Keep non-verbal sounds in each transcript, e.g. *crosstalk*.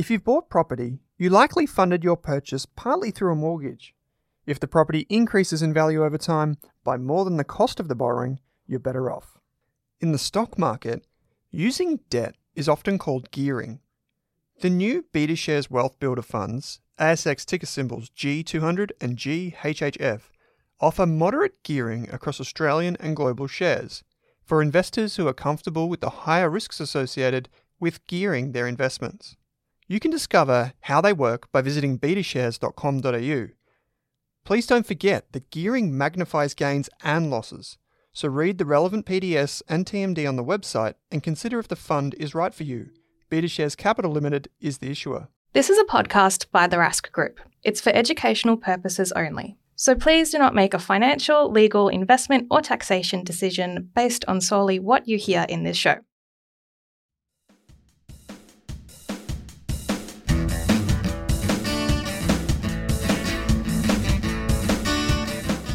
If you've bought property, you likely funded your purchase partly through a mortgage. If the property increases in value over time by more than the cost of the borrowing, you're better off. In the stock market, using debt is often called gearing. The new BetaShares Wealth Builder funds, ASX ticker symbols G200 and GHHF, offer moderate gearing across Australian and global shares for investors who are comfortable with the higher risks associated with gearing their investments. You can discover how they work by visiting betashares.com.au. Please don't forget that gearing magnifies gains and losses, so read the relevant PDS and TMD on the website and consider if the fund is right for you. BetaShares Capital Limited is the issuer. This is a podcast by the Rask Group. It's for educational purposes only. So please do not make a financial, legal, investment, or taxation decision based on solely what you hear in this show.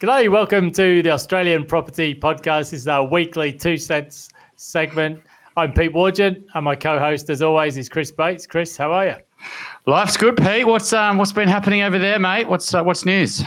G'day, welcome to the Australian Property Podcast. This is our weekly two cents segment. I'm Pete Wargent, and my co-host, as always, is Chris Bates. Chris, how are you? Life's good, Pete. What's um, what's been happening over there, mate? What's uh, what's news?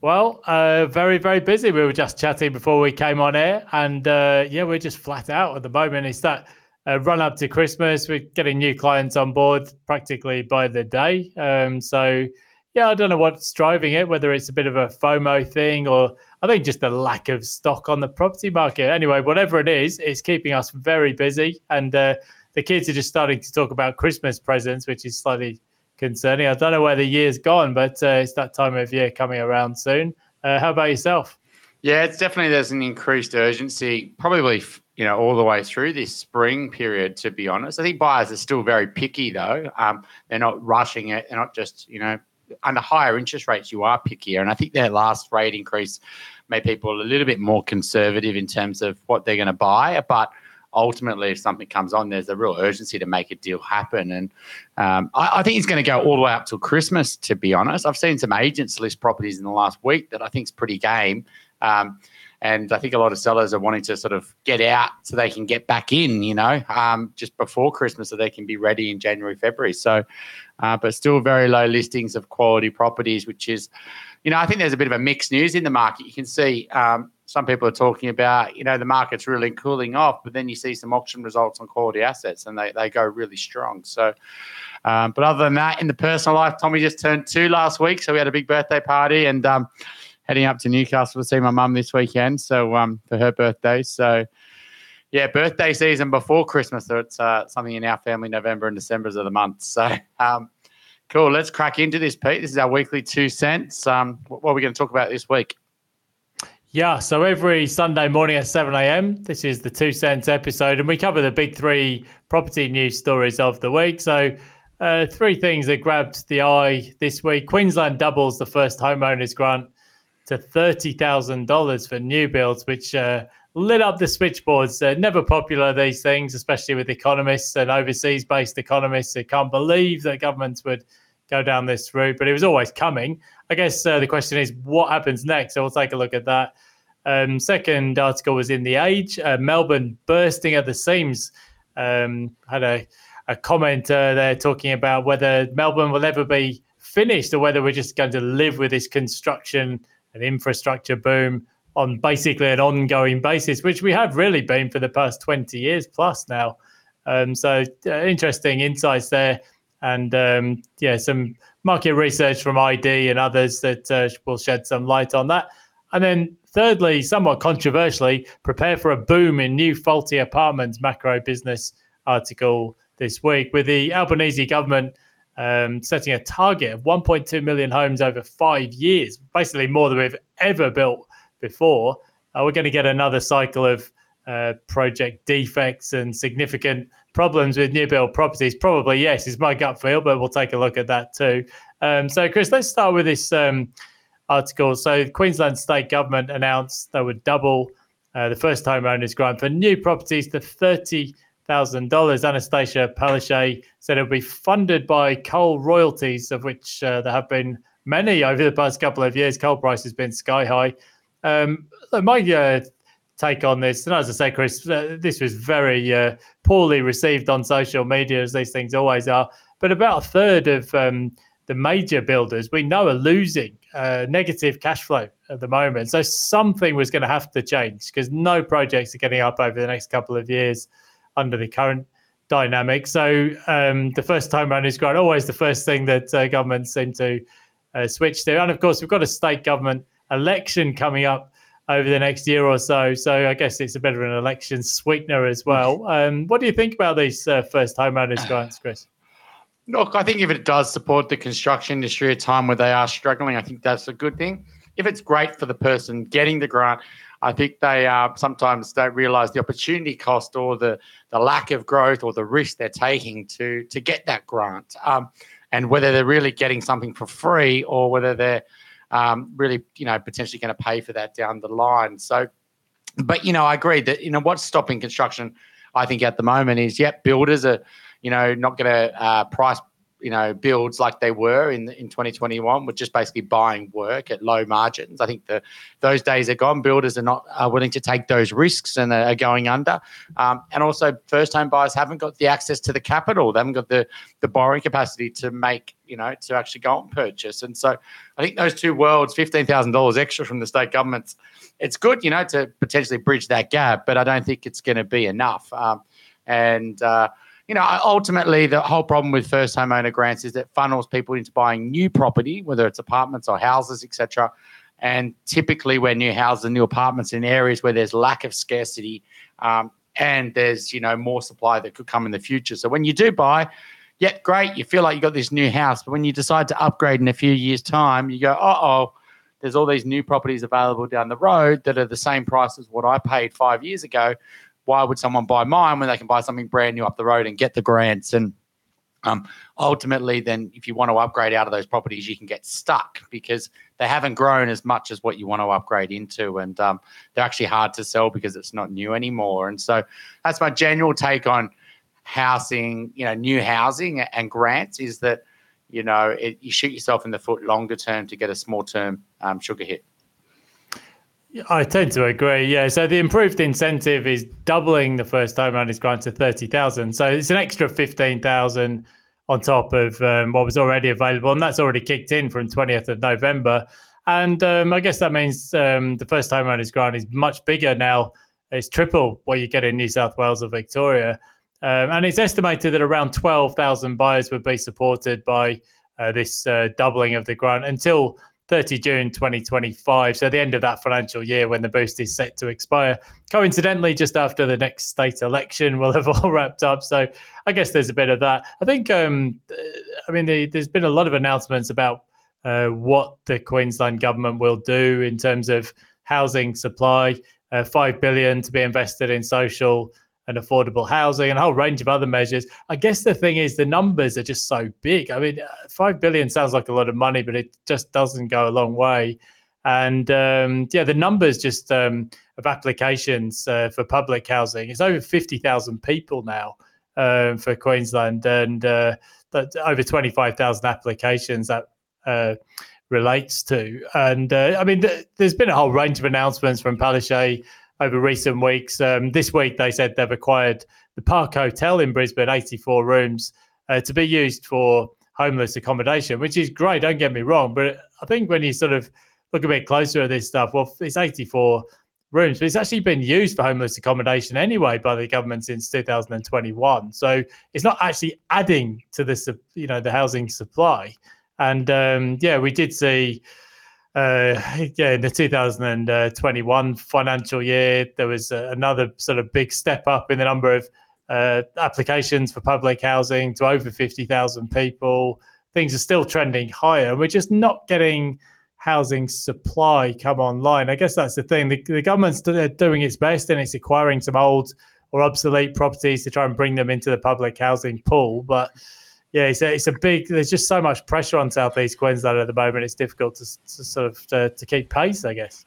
Well, uh, very very busy. We were just chatting before we came on air, and uh, yeah, we're just flat out at the moment. It's that uh, run up to Christmas. We're getting new clients on board practically by the day. Um, so yeah, I don't know what's driving it, whether it's a bit of a FOMO thing or I think just the lack of stock on the property market. Anyway, whatever it is, it's keeping us very busy. And uh, the kids are just starting to talk about Christmas presents, which is slightly concerning. I don't know where the year's gone, but uh, it's that time of year coming around soon. Uh, how about yourself? Yeah, it's definitely there's an increased urgency, probably you know all the way through this spring period. To be honest, I think buyers are still very picky though. Um, they're not rushing it. They're not just you know under higher interest rates, you are pickier. And I think their last rate increase made people a little bit more conservative in terms of what they're going to buy. But ultimately, if something comes on, there's a real urgency to make a deal happen. And um, I, I, think it's going to go all the way up till Christmas, to be honest. I've seen some agents list properties in the last week that I think is pretty game. Um, and I think a lot of sellers are wanting to sort of get out so they can get back in, you know, um, just before Christmas so they can be ready in January, February. So, uh, but still very low listings of quality properties, which is, you know, I think there's a bit of a mixed news in the market. You can see um, some people are talking about, you know, the market's really cooling off, but then you see some auction results on quality assets and they, they go really strong. So, um, but other than that, in the personal life, Tommy just turned two last week. So we had a big birthday party and, um, heading up to Newcastle to see my mum this weekend. So um, for her birthday. So yeah, birthday season before Christmas. So it's uh, something in our family. November and December are the month. So um, cool. Let's crack into this, Pete. This is our weekly two cents. Um, what are we going to talk about this week? Yeah, so every Sunday morning at 7 a.m., this is the Two Cents episode, and we cover the big three property news stories of the week. So, uh, three things that grabbed the eye this week Queensland doubles the first homeowners grant to $30,000 for new builds, which uh, lit up the switchboards. Uh, never popular, these things, especially with economists and overseas based economists who can't believe that governments would go down this route, but it was always coming. I guess uh, the question is what happens next? So we'll take a look at that. Um, second article was in The Age, uh, Melbourne bursting at the seams. Um, had a, a comment uh, there talking about whether Melbourne will ever be finished or whether we're just going to live with this construction an infrastructure boom on basically an ongoing basis, which we have really been for the past 20 years plus now. Um, so uh, interesting insights there, and um, yeah, some market research from ID and others that uh, will shed some light on that. And then thirdly, somewhat controversially, prepare for a boom in new faulty apartments. MacroBusiness article this week with the Albanese government um, setting a target of 1.2 million homes over five years, basically more than we've ever built before. Uh, we're going to get another cycle of uh, project defects and significant problems with new build properties? Probably yes, is my gut feel, but we'll take a look at that too. Um, so, Chris, let's start with this um, article. So, Queensland state government announced they would double uh, the first homeowners grant for new properties to thirty thousand dollars. Annastacia Palaszczuk said it will be funded by coal royalties, of which uh, there have been many over the past couple of years. Coal price has been sky high. Um, my uh, take on this, and as I say, Chris, uh, this was very uh, poorly received on social media, as these things always are. But about a third of um, the major builders we know are losing uh, negative cash flow at the moment. So something was going to have to change because no projects are getting up over the next couple of years under the current dynamic. So um, the first time around is great. Always the first thing that uh, governments seem to uh, switch to. And of course, we've got a state government election coming up over the next year or so. So I guess it's a bit of an election sweetener as well. Um, what do you think about these uh, first homeowners grants, Chris? *sighs* Look, I think if it does support the construction industry at a time where they are struggling, I think that's a good thing. If it's great for the person getting the grant, I think they uh, sometimes don't realise the opportunity cost or the the lack of growth or the risk they're taking to to get that grant, um, and whether they're really getting something for free or whether they're um, really, you know, potentially going to pay for that down the line. So, but you know, I agree that you know what's stopping construction. I think at the moment is, yep, builders are, you know, not going to uh, price you know builds like they were in in 2021 with just basically buying work at low margins. I think the those days are gone. Builders are not are willing to take those risks and are going under. Um, and also, first home buyers haven't got the access to the capital. They haven't got the the borrowing capacity to make you know to actually go and purchase. And so, I think those two worlds, fifteen thousand dollars extra from the state governments, it's good you know to potentially bridge that gap. But I don't think it's going to be enough. Um, and uh, you know, ultimately, the whole problem with first homeowner grants is that funnels people into buying new property, whether it's apartments or houses, etc. And typically, where new houses and new apartments in areas where there's lack of scarcity um, and there's you know more supply that could come in the future. So when you do buy, yeah, great, you feel like you got this new house, but when you decide to upgrade in a few years' time, you go, uh oh, there's all these new properties available down the road that are the same price as what I paid five years ago why would someone buy mine when they can buy something brand new up the road and get the grants? And um, ultimately, then if you want to upgrade out of those properties, you can get stuck because they haven't grown as much as what you want to upgrade into, and um, they're actually hard to sell because it's not new anymore. And so that's my general take on housing, you know, new housing and grants is that you know it, you shoot yourself in the foot longer term to get a small term um, sugar hit. I tend to agree. Yeah. So the improved incentive is doubling the first time around is grant to thirty thousand. So it's an extra fifteen thousand on top of um, what was already available, and that's already kicked in from twentieth of November. And um, I guess that means um, the first time around is grant is much bigger now. It's triple what you get in New South Wales or Victoria. Um, and it's estimated that around 12,000 buyers would be supported by uh, this uh, doubling of the grant until 30 June 2025. So the end of that financial year when the boost is set to expire. Coincidentally, just after the next state election will have *laughs* all wrapped up. So I guess there's a bit of that. I think, um, I mean, the, there's been a lot of announcements about uh, what the Queensland government will do in terms of housing supply. Uh, Five billion to be invested in social and affordable housing and a whole range of other measures. I guess the thing is the numbers are just so big. I mean, uh, five billion sounds like a lot of money, but it just doesn't go a long way. And um, yeah, the numbers just um, of applications uh, for public housing it's over fifty thousand people now um, for Queensland, and uh, that over twenty five thousand applications that uh, relates to. And uh, I mean, th- there's been a whole range of announcements from Palaszczuk over recent weeks. Um, this week, they said they've acquired the Park Hotel in Brisbane, 84 rooms, uh, to be used for homeless accommodation, which is great. Don't get me wrong, but I think when you sort of look a bit closer at this stuff, well, it's 84 rooms, but it's actually been used for homeless accommodation anyway by the government since 2021. So it's not actually adding to this, you know, the housing supply. And um, yeah, we did see uh, *laughs* yeah, in the 2021 financial year, there was uh, another sort of big step up in the number of uh, applications for public housing to over 50,000 people. Things are still trending higher. We're just not getting housing supply come online. I guess that's the thing. The, the government's doing its best and it's acquiring some old or obsolete properties to try and bring them into the public housing pool. But yeah, it's a, it's a big. There's just so much pressure on Southeast Queensland at the moment. It's difficult to, to sort of to, to keep pace, I guess.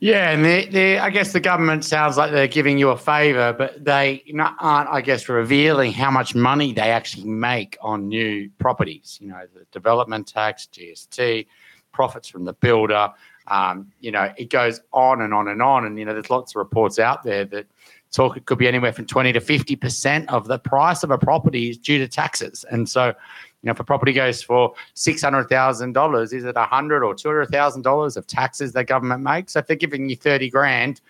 Yeah, and they, they, I guess the government sounds like they're giving you a favour, but they aren't, I guess, revealing how much money they actually make on new properties. You know, the development tax, GST, profits from the builder. Um, you know, it goes on and on and on. And, you know, there's lots of reports out there that talk it could be anywhere from 20 to 50% of the price of a property is due to taxes. And so, you know, if a property goes for $600,000, is it 100 or $200,000 of taxes the government makes? So if they're giving you 30 grand,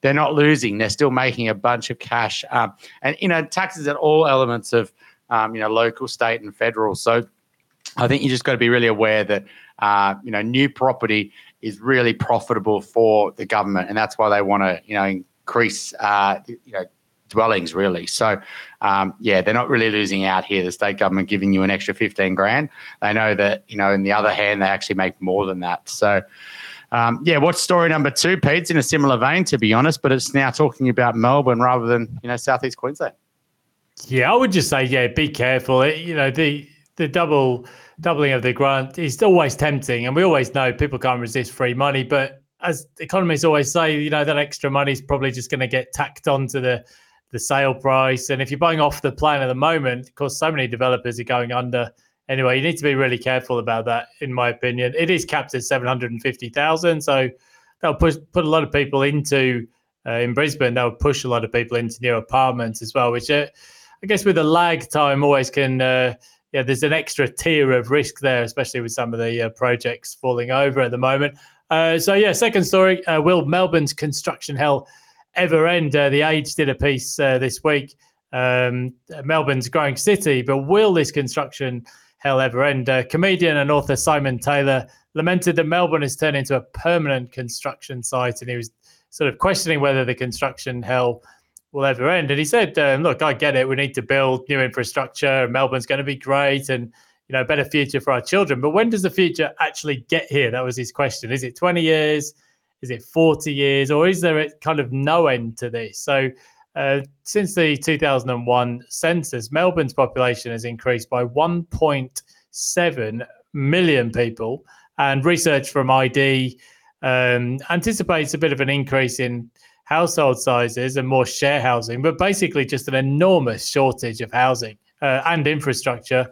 they're not losing. They're still making a bunch of cash. Um, and, you know, taxes at all elements of, um, you know, local, state and federal. So I think you just got to be really aware that, uh, you know, new property is really profitable for the government. And that's why they want to, you know, increase, uh, you know, dwellings really. So, um, yeah, they're not really losing out here. The state government giving you an extra 15 grand. They know that, you know, in the other hand, they actually make more than that. So, um, yeah, what's story number two, Pete? It's in a similar vein, to be honest, but it's now talking about Melbourne rather than, you know, Southeast Queensland. Yeah, I would just say, yeah, be careful. You know, the the double doubling of the grant is always tempting, and we always know people can't resist free money. But as economists always say, you know, that extra money is probably just going to get tacked onto the the sale price. And if you're buying off the plan at the moment, of course, so many developers are going under. Anyway, you need to be really careful about that, in my opinion. It is capped at 750,000. So that'll push, put a lot of people into, uh, in Brisbane, that'll push a lot of people into new apartments as well, which uh, I guess with a lag time always can, uh, yeah, there's an extra tier of risk there, especially with some of the uh, projects falling over at the moment. Uh, so yeah, second story. Uh, will Melbourne's construction hell ever end? Uh, the Age did a piece uh, this week. Um, Melbourne's growing city, but will this construction hell ever end? Uh, comedian and author Simon Taylor lamented that Melbourne has turned into a permanent construction site, and he was sort of questioning whether the construction hell will ever end. And he said, um, "Look, I get it. We need to build new infrastructure. Melbourne's going to be great, and you know, better future for our children. But when does the future actually get here? That was his question. Is it 20 years? Is it 40 years? Or is there a kind of no end to this? So, uh, since the 2001 census, Melbourne's population has increased by 1.7 million people. And research from ID um, anticipates a bit of an increase in household sizes and more share housing, but basically just an enormous shortage of housing uh, and infrastructure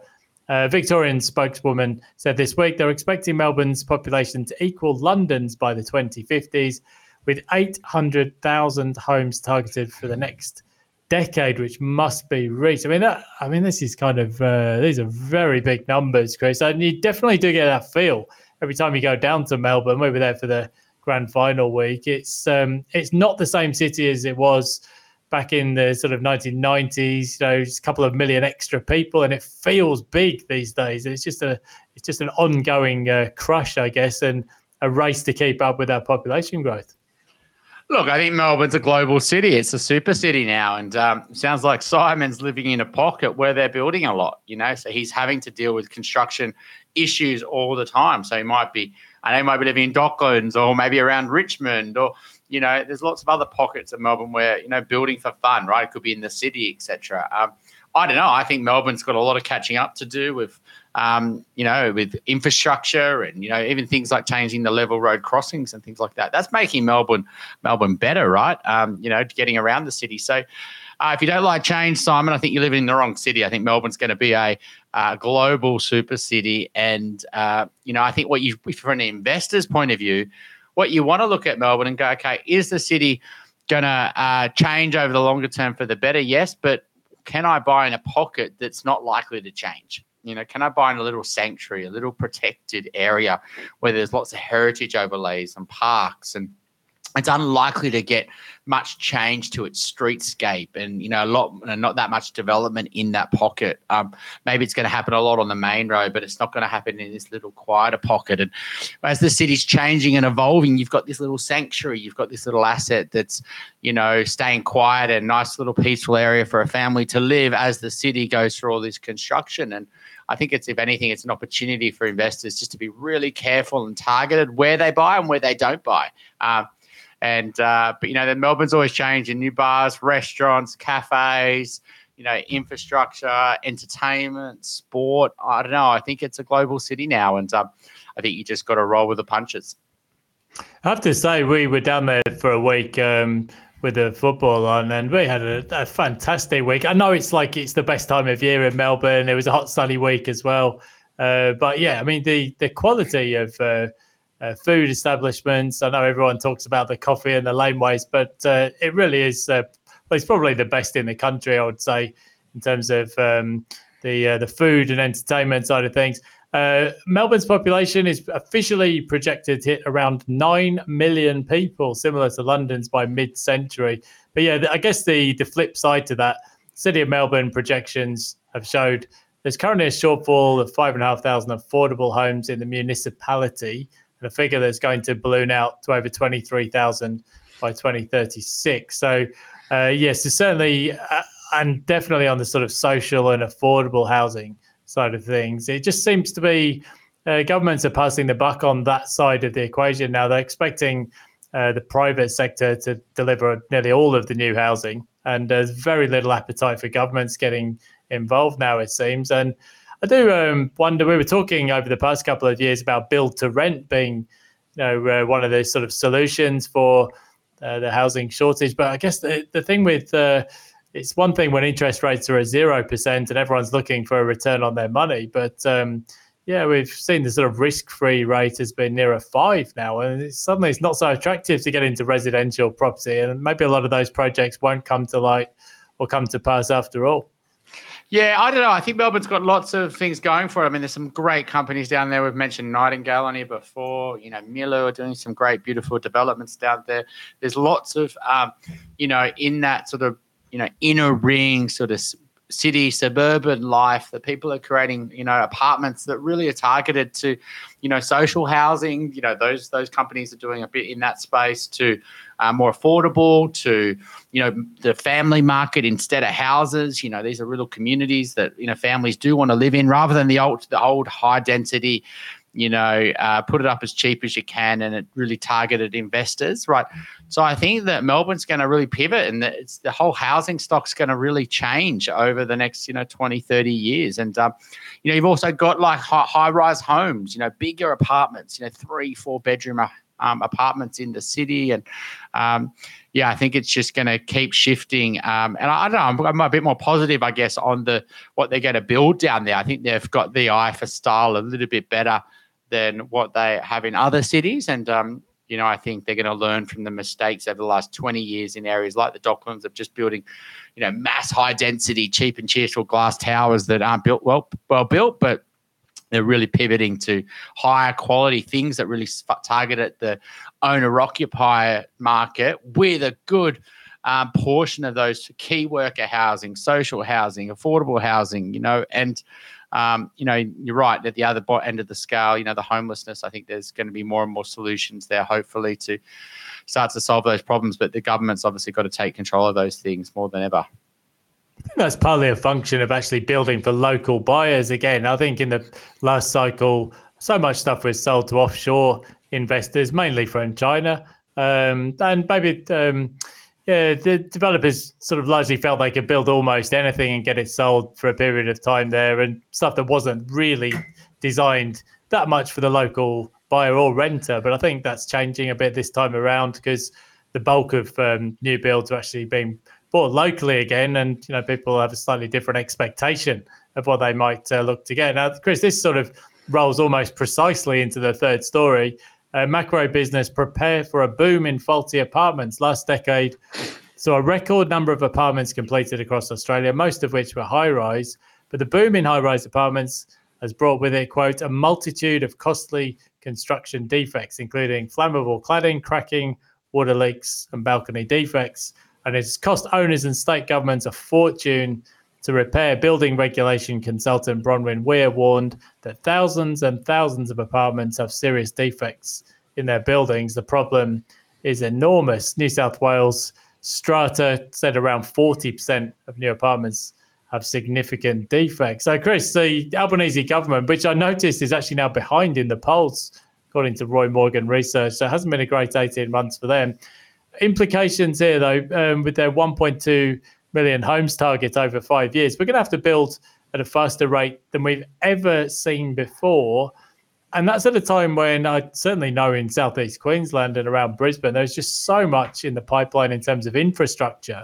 uh, Victorian spokeswoman said this week they're expecting Melbourne's population to equal London's by the 2050s, with 800,000 homes targeted for the next decade, which must be reached. I mean, that, I mean, this is kind of uh, these are very big numbers, Chris, and you definitely do get that feel every time you go down to Melbourne. We were there for the grand final week. It's um, it's not the same city as it was back in the sort of 1990s, you know, just a couple of million extra people, and it feels big these days. It's just a it's just an ongoing uh, crush, I guess, and a race to keep up with our population growth. Look, I think Melbourne's a global city. It's a super city now, and um, sounds like Simon's living in a pocket where they're building a lot. You know, so he's having to deal with construction issues all the time. So he might be, I know, he might be living in Docklands or maybe around Richmond or you know, there's lots of other pockets of Melbourne where you know building for fun, right? It could be in the city, etc. Um, I don't know. I think Melbourne's got a lot of catching up to do with, um, you know, with infrastructure and you know even things like changing the level road crossings and things like that. That's making Melbourne Melbourne better, right? Um, you know, getting around the city. So. Uh, if you don't like change, Simon, I think you're living in the wrong city. I think Melbourne's going to be a uh, global super city, and uh, you know, I think what you, from an investor's point of view, what you want to look at Melbourne and go, okay, is the city going to uh, change over the longer term for the better? Yes, but can I buy in a pocket that's not likely to change? You know, can I buy in a little sanctuary, a little protected area where there's lots of heritage overlays and parks and it's unlikely to get much change to its streetscape and you know a lot not that much development in that pocket. Um, maybe it's going to happen a lot on the main road but it's not going to happen in this little quieter pocket. And as the city's changing and evolving you've got this little sanctuary you've got this little asset that's you know staying quiet and nice little peaceful area for a family to live as the city goes through all this construction. And I think it's, if anything, it's an opportunity for investors just to be really careful and targeted where they buy and where they don't buy. Um, and uh, but you know, the Melbourne's always changing. New bars, restaurants, cafes, you know, infrastructure, entertainment, sport. I don't know. I think it's a global city now, and um, I think you just got to roll with the punches. I have to say, we were down there for a week um, with the football on, and we had a, a, fantastic week. I know it's like it's the best time of year in Melbourne. It was a hot, sunny week as well. Uh, but yeah, I mean the the quality of uh, uh, food establishments. I know everyone talks about the coffee and the laneways, but uh, it really is. Uh, well, it's probably the best in the country, I would say, in terms of um, the uh, the food and entertainment side of things. Uh, Melbourne's population is officially projected to hit around nine million people, similar to London's by mid-century. But yeah, I guess the the flip side to that, City of Melbourne projections have showed there's currently a shortfall of five and a half thousand affordable homes in the municipality and a figure that's going to balloon out to over 23,000 by 2036. So, uh, yes, it's certainly uh, and definitely on the sort of social and affordable housing side of things. It just seems to be uh, governments are passing the buck on that side of the equation now. They're expecting uh, the private sector to deliver nearly all of the new housing, and there's very little appetite for governments getting involved now, it seems. And I do um, wonder. We were talking over the past couple of years about build to rent being, you know, uh, one of the sort of solutions for uh, the housing shortage. But I guess the the thing with uh, it's one thing when interest rates are at zero percent and everyone's looking for a return on their money, but um, yeah, we've seen the sort of risk-free rate has been nearer five now, and it's, suddenly it's not so attractive to get into residential property, and maybe a lot of those projects won't come to light or come to pass after all. Yeah, I don't know. I think Melbourne's got lots of things going for it. I mean, there's some great companies down there. We've mentioned Nightingale on here before. You know, Miller are doing some great, beautiful developments down there. There's lots of, um, you know, in that sort of, you know, inner ring sort of city suburban life that people are creating you know apartments that really are targeted to you know social housing you know those those companies are doing a bit in that space to uh, more affordable to you know the family market instead of houses. You know these are little communities that you know families do want to live in rather than the old the old high density you know, uh, put it up as cheap as you can, and it really targeted investors, right? So I think that Melbourne's going to really pivot, and the, the whole housing stock's going to really change over the next, you know, 20, 30 years. And um, you know, you've also got like high rise homes, you know, bigger apartments, you know, three, four bedroom um, apartments in the city, and um, yeah, I think it's just going to keep shifting. Um, and I, I, don't know, I'm, I'm, a bit more positive, I guess, on the what they're going to build down there. I think they've got the eye for style a little bit better than what they have in other cities. And, um, you know, I think they're going to learn from the mistakes over the last 20 years in areas like the Docklands of just building, you know, mass high density, cheap and cheerful glass towers that aren't built well, well built, but they're really pivoting to higher quality things that really target at the owner occupier market with a good um, portion of those key worker housing, social housing, affordable housing, you know, and um, you know, you're right at the other end of the scale, you know, the homelessness, I think there's going to be more and more solutions there, hopefully, to start to solve those problems. But the government's obviously got to take control of those things more than ever. That's partly a function of actually building for local buyers. Again, I think in the last cycle, so much stuff was sold to offshore investors, mainly from China. Um, and maybe um, yeah, the developers sort of largely felt they could build almost anything and get it sold for a period of time there, and stuff that wasn't really designed that much for the local buyer or renter. But I think that's changing a bit this time around because the bulk of um, new builds are actually being bought locally again, and you know people have a slightly different expectation of what they might uh, look to get. Now, Chris, this sort of rolls almost precisely into the third story MacroBusiness prepare for a boom in faulty apartments. Last decade saw a record number of apartments completed across Australia, most of which were high rise. But the boom in high rise apartments has brought with it, quote, a multitude of costly construction defects, including flammable cladding, cracking, water leaks, and balcony defects. And it's cost owners and state governments a fortune to repair. Building regulation consultant Bronwyn Weir warned that thousands and thousands of apartments have serious defects in their buildings. The problem is enormous. New South Wales Strata said around 40% of new apartments have significant defects. So, Chris, the Albanese government, which I noticed is actually now behind in the polls, according to Roy Morgan Research, so it hasn't been a great 18 months for them. Implications here, though, um, with their 1.2 million homes target over five years, we're going to have to build at a faster rate than we've ever seen before. And that's at a time when I certainly know in southeast Queensland and around Brisbane, there's just so much in the pipeline in terms of infrastructure.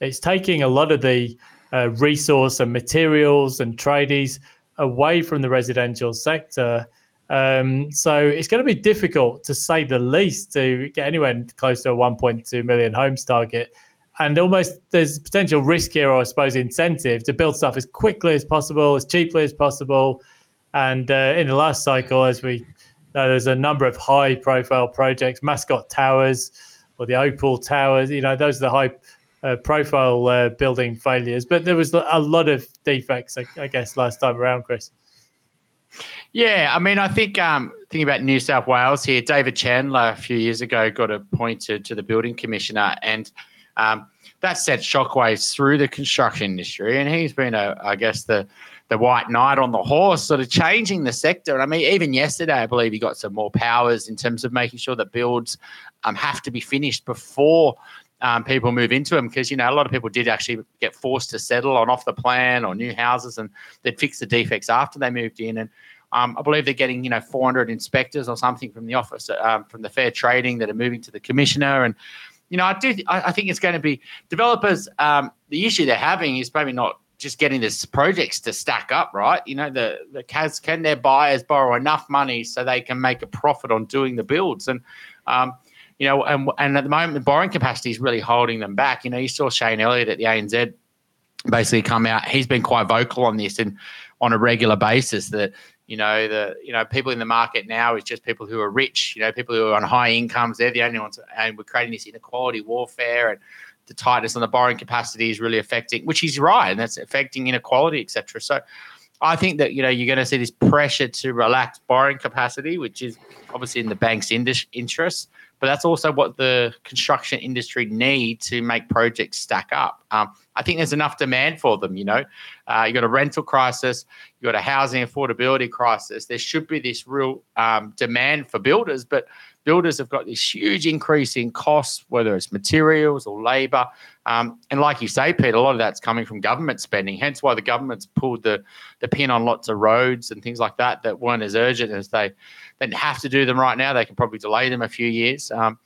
It's taking a lot of the uh, resource and materials and tradies away from the residential sector. Um, so it's going to be difficult, to say the least, to get anywhere close to a 1.2 million homes target. And almost there's potential risk here, or I suppose incentive, to build stuff as quickly as possible, as cheaply as possible, and uh, in the last cycle, as we know, there's a number of high profile projects, Mascot Towers or the Opal Towers. You know, those are the high uh, profile uh, building failures. But there was a lot of defects, I, I, guess, last time around, Chris. Yeah, I mean, I think um, thinking about New South Wales here, David Chandler a few years ago got appointed to the building commissioner, and um, that sent shockwaves through the construction industry. And he's been, a, I guess, the the white knight on the horse, sort of changing the sector. And I mean, even yesterday, I believe he got some more powers in terms of making sure that builds um, have to be finished before um, people move into them because you know a lot of people did actually get forced to settle on off the plan or new houses and they'd fix the defects after they moved in and um, I believe they're getting you know 400 inspectors or something from the office um, from the fair trading that are moving to the commissioner and you know I do I, I think it's going to be developers um, the issue they're having is maybe not just getting this projects to stack up, right? You know, the the CAS can their buyers borrow enough money so they can make a profit on doing the builds, and um, you know, and and at the moment the borrowing capacity is really holding them back. You know, you saw Shane Elliott at the ANZ basically come out. He's been quite vocal on this and on a regular basis that you know the you know people in the market now is just people who are rich. You know, people who are on high incomes. They're the only ones, and we're creating this inequality warfare and the tightness on the borrowing capacity is really affecting, which is right, and that's affecting inequality, etc. So, I think that you know you're going to see this pressure to relax borrowing capacity, which is obviously in the bank's interest, but that's also what the construction industry need to make projects stack up. Um, I think there's enough demand for them. You know, uh, you got a rental crisis, you got a housing affordability crisis. There should be this real um, demand for builders, but builders have got this huge increase in costs, whether it's materials or labour. Um, and like you say, Pete, a lot of that's coming from government spending. Hence why the government's pulled the, the pin on lots of roads and things like that that weren't as urgent as they, they have to do them right now. They can probably delay them a few years. Um,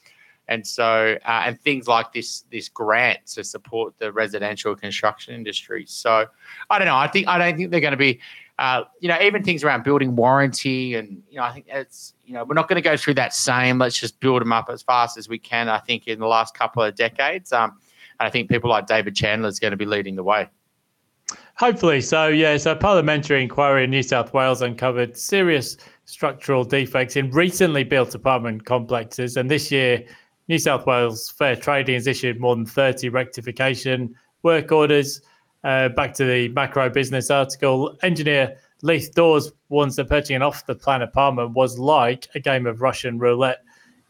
and so, uh, and things like this this grant to support the residential construction industry. So, I don't know. I think I don't think they're going to be uh, you know, even things around building warranty, and you know, I think it's you know, we're not going to go through that same. Let's just build them up as fast as we can. I think in the last couple of decades, um, and I think people like David Chandler is going to be leading the way. Hopefully, so yeah. So, parliamentary inquiry in New South Wales uncovered serious structural defects in recently built apartment complexes, and this year, New South Wales Fair Trading has issued more than thirty rectification work orders uh, back to the MacroBusiness article, engineer Leith Dawes warns that purchasing an off the plan apartment was like a game of Russian roulette.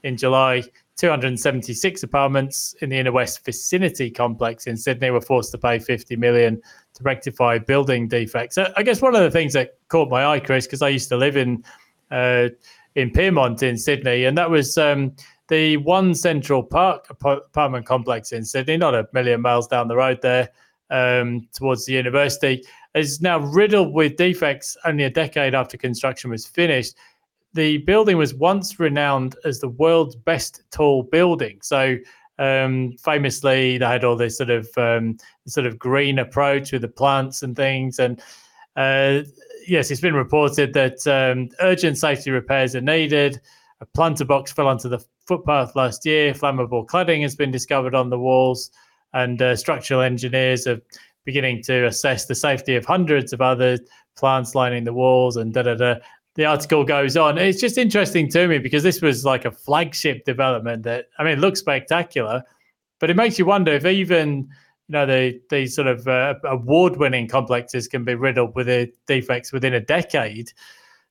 In July, 276 apartments in the inner west vicinity complex in Sydney were forced to pay 50 million to rectify building defects. So I guess one of the things that caught my eye, Chris, because I used to live in uh, in Pyrmont in Sydney, and that was um, the One Central Park apartment complex in Sydney, not a million miles down the road there um, towards the university, is now riddled with defects only a decade after construction was finished. The building was once renowned as the world's best tall building. So, um, famously, they had all this sort of um, sort of green approach with the plants and things. And uh, yes, it's been reported that um, urgent safety repairs are needed. A planter box fell onto the footpath last year. Flammable cladding has been discovered on the walls and uh, structural engineers are beginning to assess the safety of hundreds of other plants lining the walls and da da da. the article goes on. It's just interesting to me because this was like a flagship development that I mean, it looks spectacular, but it makes you wonder if even you know the these sort of uh, award-winning complexes can be riddled with defects within a decade.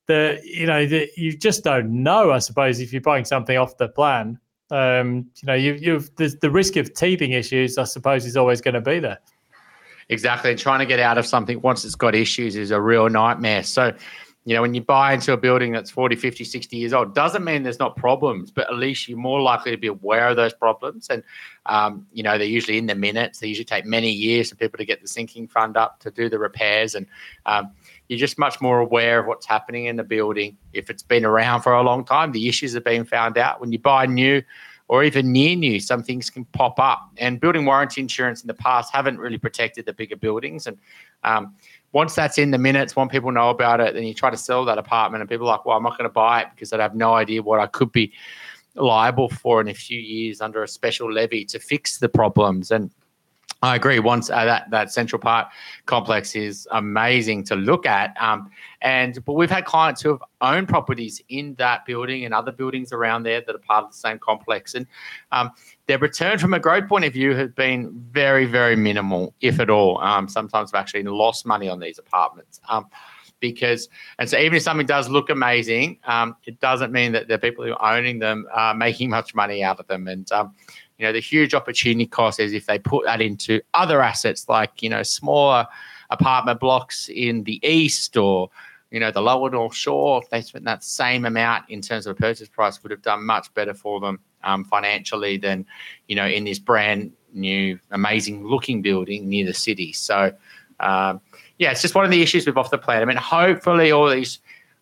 That you know that you just don't know. I suppose if you're buying something off the plan, um, you know, you, you've the, the risk of teething issues. I suppose is always going to be there. Exactly, and trying to get out of something once it's got issues is a real nightmare. So you know, when you buy into a building that's 40, 50, 60 years old, doesn't mean there's not problems, but at least you're more likely to be aware of those problems. And, um, you know, they're usually in the minutes. They usually take many years for people to get the sinking fund up to do the repairs. And um, you're just much more aware of what's happening in the building. If it's been around for a long time, the issues are being found out. When you buy new, or even near new, some things can pop up. And building warranty insurance in the past haven't really protected the bigger buildings. And um, once that's in the minutes, when people know about it, then you try to sell that apartment, and people are like, well, I'm not going to buy it because I'd have no idea what I could be liable for in a few years under a special levy to fix the problems. And I agree. Once uh, that that Central Park complex is amazing to look at, um, and but we've had clients who have owned properties in that building and other buildings around there that are part of the same complex, and um, their return from a growth point of view has been very, very minimal, if at all. Um, sometimes we've actually lost money on these apartments. Um, because and so even if something does look amazing, um, it doesn't mean that the people who are owning them are making *laughs* much money out of them. And um, you know, the huge opportunity cost is if they put that into other assets like, you know, smaller apartment blocks in the east or, you know, the lower North Shore, if they spent that same amount in terms of a purchase price, would have done much better for them um, financially than, you know, in this brand new, amazing looking building near the city. So, um, yeah, it's just one of the issues with off the plan. I mean, hopefully all these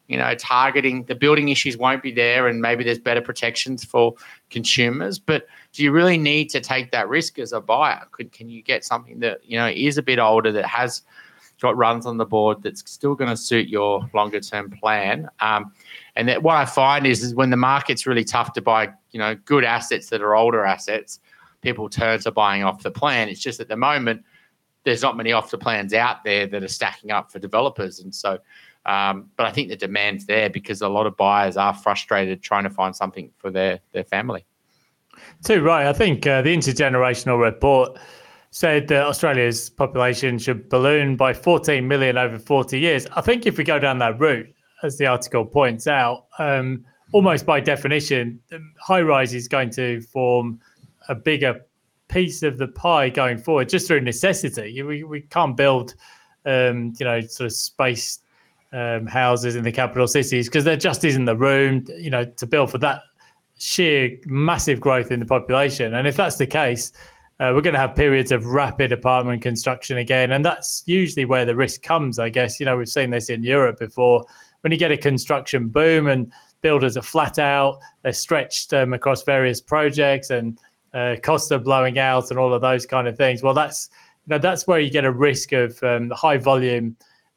you know, targeting the building issues won't be there, and maybe there's better protections for consumers. But do you really need to take that risk as a buyer? Could can you get something that you know is a bit older that has got runs on the board that's still going to suit your longer term plan? Um, and that what I find is, is when the market's really tough to buy, you know, good assets that are older assets, people turn to buying off the plan. It's just at the moment there's not many off the plans out there that are stacking up for developers, and so um, but I think the demand's there because a lot of buyers are frustrated trying to find something for their their family. Too right. I think uh, the intergenerational report said that Australia's population should balloon by 14 million over 40 years. I think if we go down that route, as the article points out, um, almost by definition, high rise is going to form a bigger piece of the pie going forward just through necessity. We, we can't build, um, you know, sort of space um, houses in the capital cities because there just isn't the room, you know, to build for that sheer massive growth in the population. And if that's the case, uh, we're going to have periods of rapid apartment construction again, and that's usually where the risk comes. I guess you know we've seen this in Europe before. When you get a construction boom and builders are flat out, they're stretched um, across various projects, and uh, costs are blowing out, and all of those kind of things. Well, that's you know that's where you get a risk of um, high volume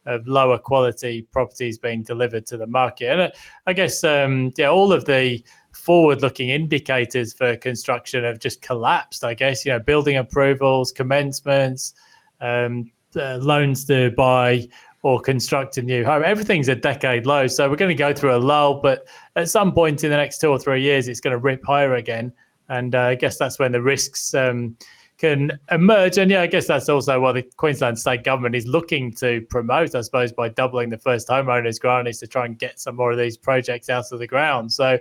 of lower quality properties being delivered to the market. And uh, I guess, um, yeah, all of the forward looking indicators for construction have just collapsed, I guess, you know, building approvals, commencements, um, uh, loans to buy or construct a new home. Everything's a decade low. So we're going to go through a lull, but at some point in the next two or three years, it's going to rip higher again. And uh, I guess that's when the risks um, can emerge. And yeah, I guess that's also what the Queensland state government is looking to promote, I suppose, by doubling the first homeowners grant is to try and get some more of these projects out of the ground. So,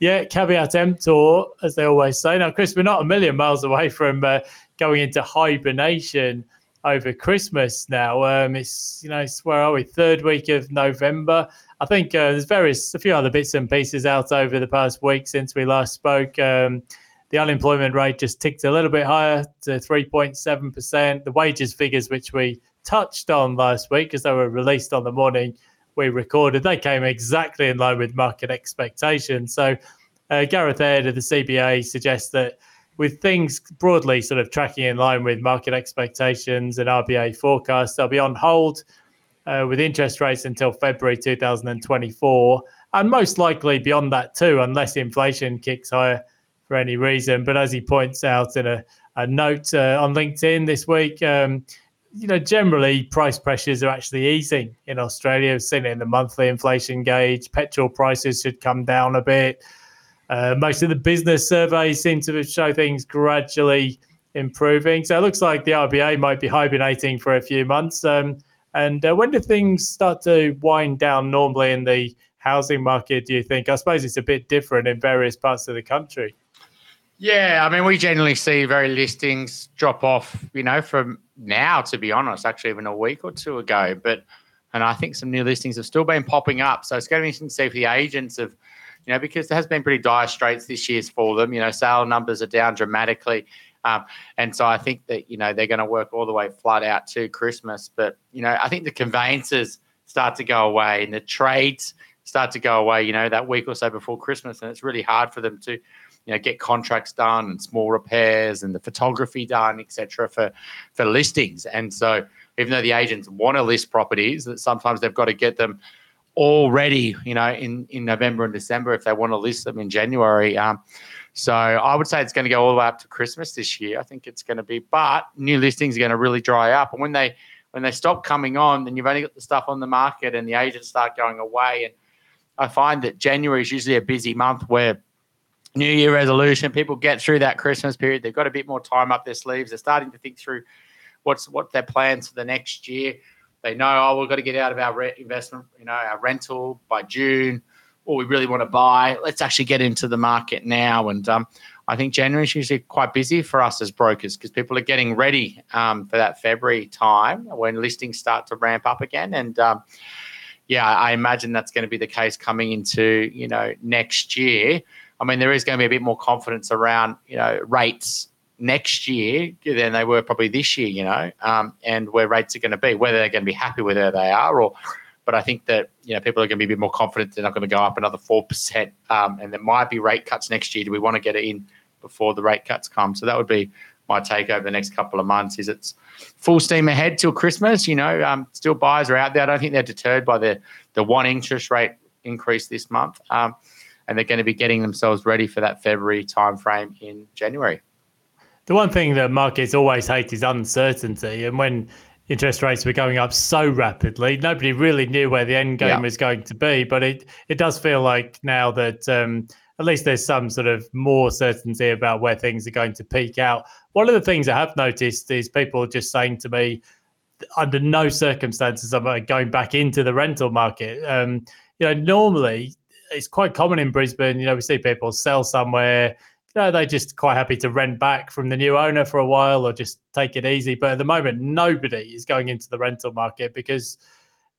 yeah, caveat emptor, as they always say. Now, Chris, we're not a million miles away from uh, going into hibernation over Christmas now. Um, it's, you know, it's, where are we? Third week of November. I think uh, there's various, a few other bits and pieces out over the past week since we last spoke. Um, the unemployment rate just ticked a little bit higher to 3.7%. The wages figures, which we touched on last week as they were released on the morning we recorded, they came exactly in line with market expectations. So uh, Gareth Aird of the CBA suggests that with things broadly sort of tracking in line with market expectations and RBA forecasts, they'll be on hold uh, with interest rates until February 2024, and most likely beyond that too, unless inflation kicks higher for any reason. But as he points out in a, a note uh, on LinkedIn this week, um, you know, generally price pressures are actually easing in Australia. We've seen it in the monthly inflation gauge. Petrol prices should come down a bit. Uh, most of the business surveys seem to show things gradually improving. So it looks like the RBA might be hibernating for a few months. Um, and uh, when do things start to wind down normally in the housing market, do you think? I suppose it's a bit different in various parts of the country. Yeah, I mean, we generally see very listings drop off, you know, from now, to be honest, actually, even a week or two ago. But, and I think some new listings have still been popping up. So it's going to be interesting to see if the agents have, you know, because there has been pretty dire straits this year's for them. You know, sale numbers are down dramatically. Um, and so I think that, you know, they're going to work all the way flat out to Christmas. But, you know, I think the conveyances start to go away and the trades start to go away, you know, that week or so before Christmas. And it's really hard for them to, you know, get contracts done and small repairs and the photography done, etc. for for listings. And so even though the agents want to list properties, that sometimes they've got to get them all ready, you know, in, in November and December if they want to list them in January. Um, so I would say it's going to go all the way up to Christmas this year. I think it's going to be, but new listings are going to really dry up. And when they when they stop coming on, then you've only got the stuff on the market and the agents start going away. And I find that January is usually a busy month where New Year resolution. People get through that Christmas period. They've got a bit more time up their sleeves. They're starting to think through what's what their plans for the next year. They know, oh, we've got to get out of our re- investment, you know, our rental by June, or we really want to buy. Let's actually get into the market now. And um, I think January is usually quite busy for us as brokers because people are getting ready um, for that February time when listings start to ramp up again. And um, yeah, I imagine that's going to be the case coming into you know next year. I mean, there is going to be a bit more confidence around, you know, rates next year than they were probably this year, you know, um, and where rates are going to be, whether they're going to be happy with where they are or. But I think that you know people are going to be a bit more confident they're not going to go up another four percent, um, and there might be rate cuts next year. Do we want to get it in before the rate cuts come? So that would be my take over the next couple of months. Is it's full steam ahead till Christmas. You know, um, still buyers are out there. I don't think they're deterred by the the one interest rate increase this month. Um, and they're going to be getting themselves ready for that February timeframe in January. The one thing that markets always hate is uncertainty, and when interest rates were going up so rapidly, nobody really knew where the end game yeah. was going to be. But it it does feel like now that um, at least there's some sort of more certainty about where things are going to peak out. One of the things I have noticed is people just saying to me, under no circumstances am I going back into the rental market. Um, you know, normally it's quite common in Brisbane. You know, we see people sell somewhere. You know, they're just quite happy to rent back from the new owner for a while or just take it easy. But at the moment, nobody is going into the rental market because,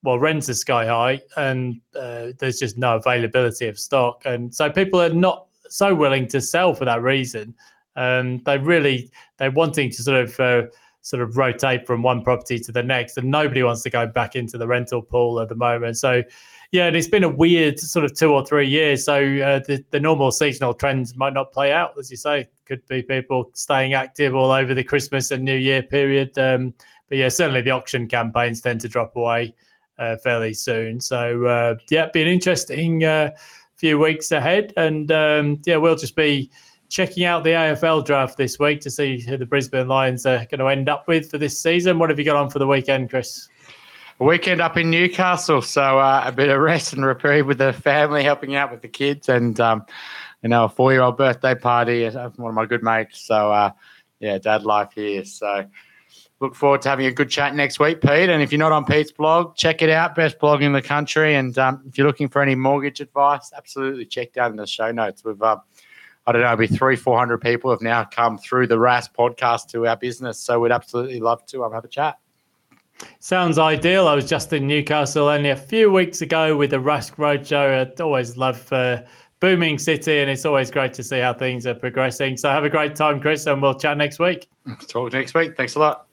well, rents are sky high and uh, there's just no availability of stock. And so people are not so willing to sell for that reason. Um, they really they're wanting to sort of uh, sort of rotate from one property to the next, and nobody wants to go back into the rental pool at the moment. So yeah, and it's been a weird sort of two or three years. So uh, the, the normal seasonal trends might not play out, as you say. Could be people staying active all over the Christmas and New Year period. Um, but yeah, certainly the auction campaigns tend to drop away uh, fairly soon. So uh, yeah, be an interesting uh, few weeks ahead. And um, yeah, we'll just be checking out the AFL draft this week to see who the Brisbane Lions are going to end up with for this season. What have you got on for the weekend, Chris? weekend up in Newcastle. So uh, a bit of rest and reprieve with the family, helping out with the kids, and um, you know, a four-year-old birthday party. Of one of my good mates. So uh, yeah, dad life here. So look forward to having a good chat next week, Pete. And if you're not on Pete's blog, check it out. Best blog in the country. And um, if you're looking for any mortgage advice, absolutely check down in the show notes. We've uh, I don't know, be three, four hundred people have now come through the Rask podcast to our business. So we'd absolutely love to um, have a chat. Sounds ideal. I was just in Newcastle only a few weeks ago with the Rask Roadshow. I always love uh, booming city, and it's always great to see how things are progressing. So have a great time, Chris, and we'll chat next week. Talk next week. Thanks a lot.